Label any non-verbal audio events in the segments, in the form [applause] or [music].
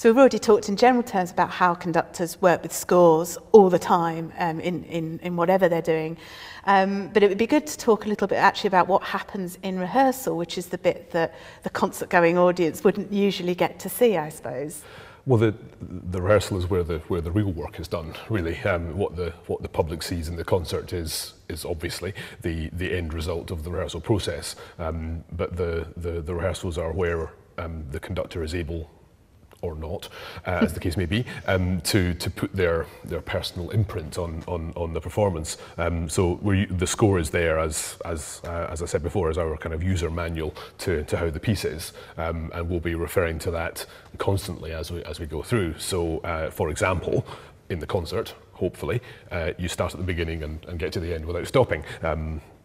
So we've already talked in general terms about how conductors work with scores all the time um, in, in, in whatever they're doing. Um, but it would be good to talk a little bit actually about what happens in rehearsal, which is the bit that the concert-going audience wouldn't usually get to see, I suppose. Well, the, the rehearsal is where the where the real work is done. Really, um, what the what the public sees in the concert is is obviously the the end result of the rehearsal process. Um, but the, the the rehearsals are where um, the conductor is able or not, uh, as the case may be, um, to, to put their, their personal imprint on, on, on the performance. Um, so the score is there, as, as, uh, as I said before, as our kind of user manual to, to how the piece is. Um, and we'll be referring to that constantly as we, as we go through. So, uh, for example, in the concert, hopefully, uh, you start at the beginning and, and get to the end without stopping.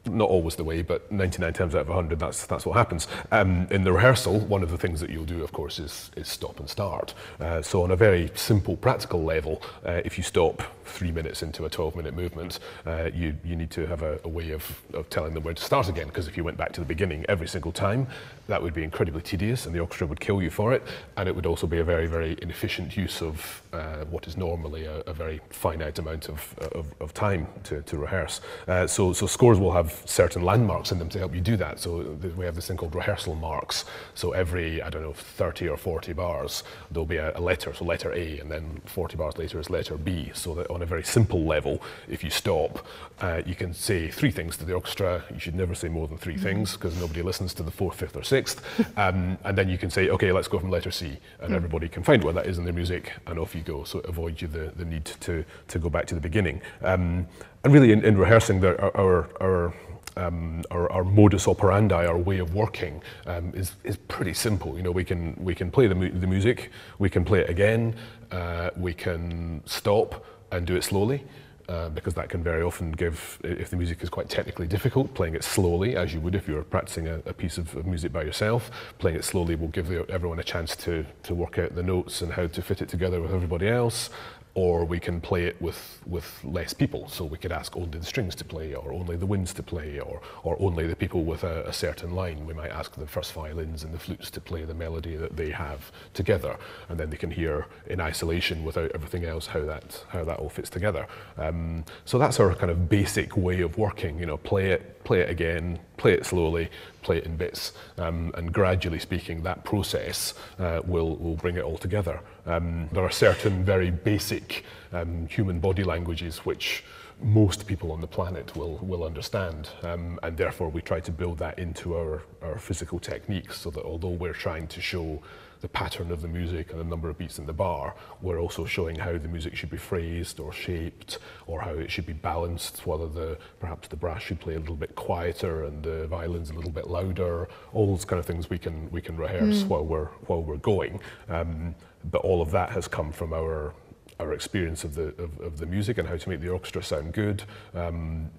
not always the way, but 99 times out of 100, that's, that's what happens. Um, in the rehearsal, one of the things that you'll do, of course, is, is stop and start. Uh, so on a very simple, practical level, uh, if you stop three minutes into a 12-minute movement, uh, you, you need to have a, a way of, of telling them where to start again, because if you went back to the beginning every single time, that would be incredibly tedious, and the orchestra would kill you for it, and it would also be a very, very inefficient use of uh, what is normally a, a very finite amount of, of, of time to, to rehearse. Uh, so, so scores will have certain landmarks in them to help you do that. So we have this thing called rehearsal marks. So every, I don't know, 30 or 40 bars, there'll be a, a letter, so letter A, and then 40 bars later is letter B. So that on a very simple level, if you stop, uh, you can say three things to the orchestra. You should never say more than three things because nobody listens to the fourth, fifth, or sixth. [laughs] Um, and then you can say, okay, let's go from letter C, and mm. everybody can find where that is in their music, and off you go. So it avoids you the, the need to, to go back to the beginning. Um, and really, in, in rehearsing, there, our, our um, our, our, modus operandi, our way of working, um, is, is pretty simple. You know, we can, we can play the, mu the music, we can play it again, uh, we can stop and do it slowly. Uh, because that can very often give, if the music is quite technically difficult, playing it slowly, as you would if you were practicing a, a piece of, of, music by yourself, playing it slowly will give the, everyone a chance to, to work out the notes and how to fit it together with everybody else or we can play it with, with less people. So we could ask only the strings to play, or only the winds to play, or, or only the people with a, a certain line. We might ask the first violins and the flutes to play the melody that they have together, and then they can hear in isolation without everything else how that, how that all fits together. Um, so that's our kind of basic way of working, you know, play it, play it again, play it slowly, play it in bits. Um, and gradually speaking, that process uh, will, will bring it all together. Um, there are certain very basic um, human body languages which most people on the planet will, will understand, um, and therefore we try to build that into our, our physical techniques so that although we're trying to show the pattern of the music and the number of beats in the bar. We're also showing how the music should be phrased or shaped or how it should be balanced, whether the perhaps the brass should play a little bit quieter and the violins a little bit louder. All those kind of things we can we can rehearse mm. while we're while we're going. Um, but all of that has come from our our experience of the of, of the music and how to make the orchestra sound good. Um,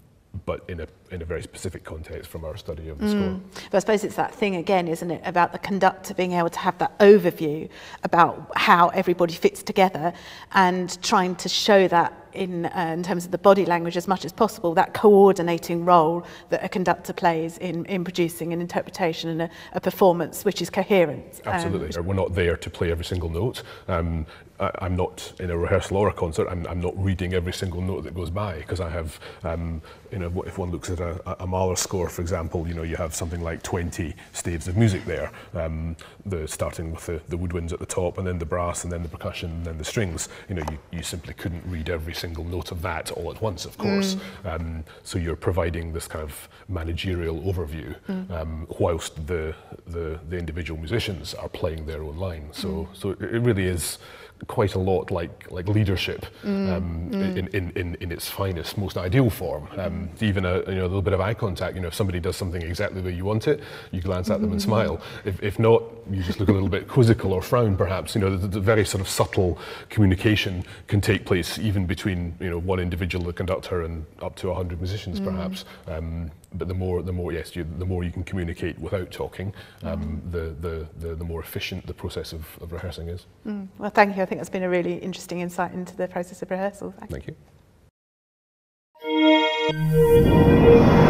but in a, in a very specific context from our study of the mm. score. But I suppose it's that thing again, isn't it, about the conductor being able to have that overview about how everybody fits together and trying to show that in, uh, in terms of the body language as much as possible, that coordinating role that a conductor plays in, in producing an interpretation and a, a performance which is coherent. Um, Absolutely. Um, We're not there to play every single note. Um, I, I'm not in a rehearsal or a concert, I'm, I'm not reading every single note that goes by because I have, um, you know, if one looks at a, a Mahler score, for example, you know, you have something like 20 staves of music there, um, the, starting with the, the woodwinds at the top and then the brass and then the percussion and then the strings. You know, you, you simply couldn't read every single single note of that all at once, of course. Mm. Um, so you're providing this kind of managerial overview mm. um, whilst the, the, the individual musicians are playing their own line. So, mm. so it really is quite a lot like like leadership mm, um, mm. In, in, in, in its finest, most ideal form. Um, even a, you know, a little bit of eye contact. You know, if somebody does something exactly the way you want it, you glance at them and mm-hmm. smile. If, if not, you just look a little bit quizzical or frown, perhaps. You know, the, the very sort of subtle communication can take place even between you know one individual, the conductor, and up to a hundred musicians, mm. perhaps. Um, but the more, the more, yes, you, the more you can communicate without talking, um, mm. the, the, the, the more efficient the process of, of rehearsing is. Mm. Well, thank you. I think that's been a really interesting insight into the process of rehearsal. Thank, you.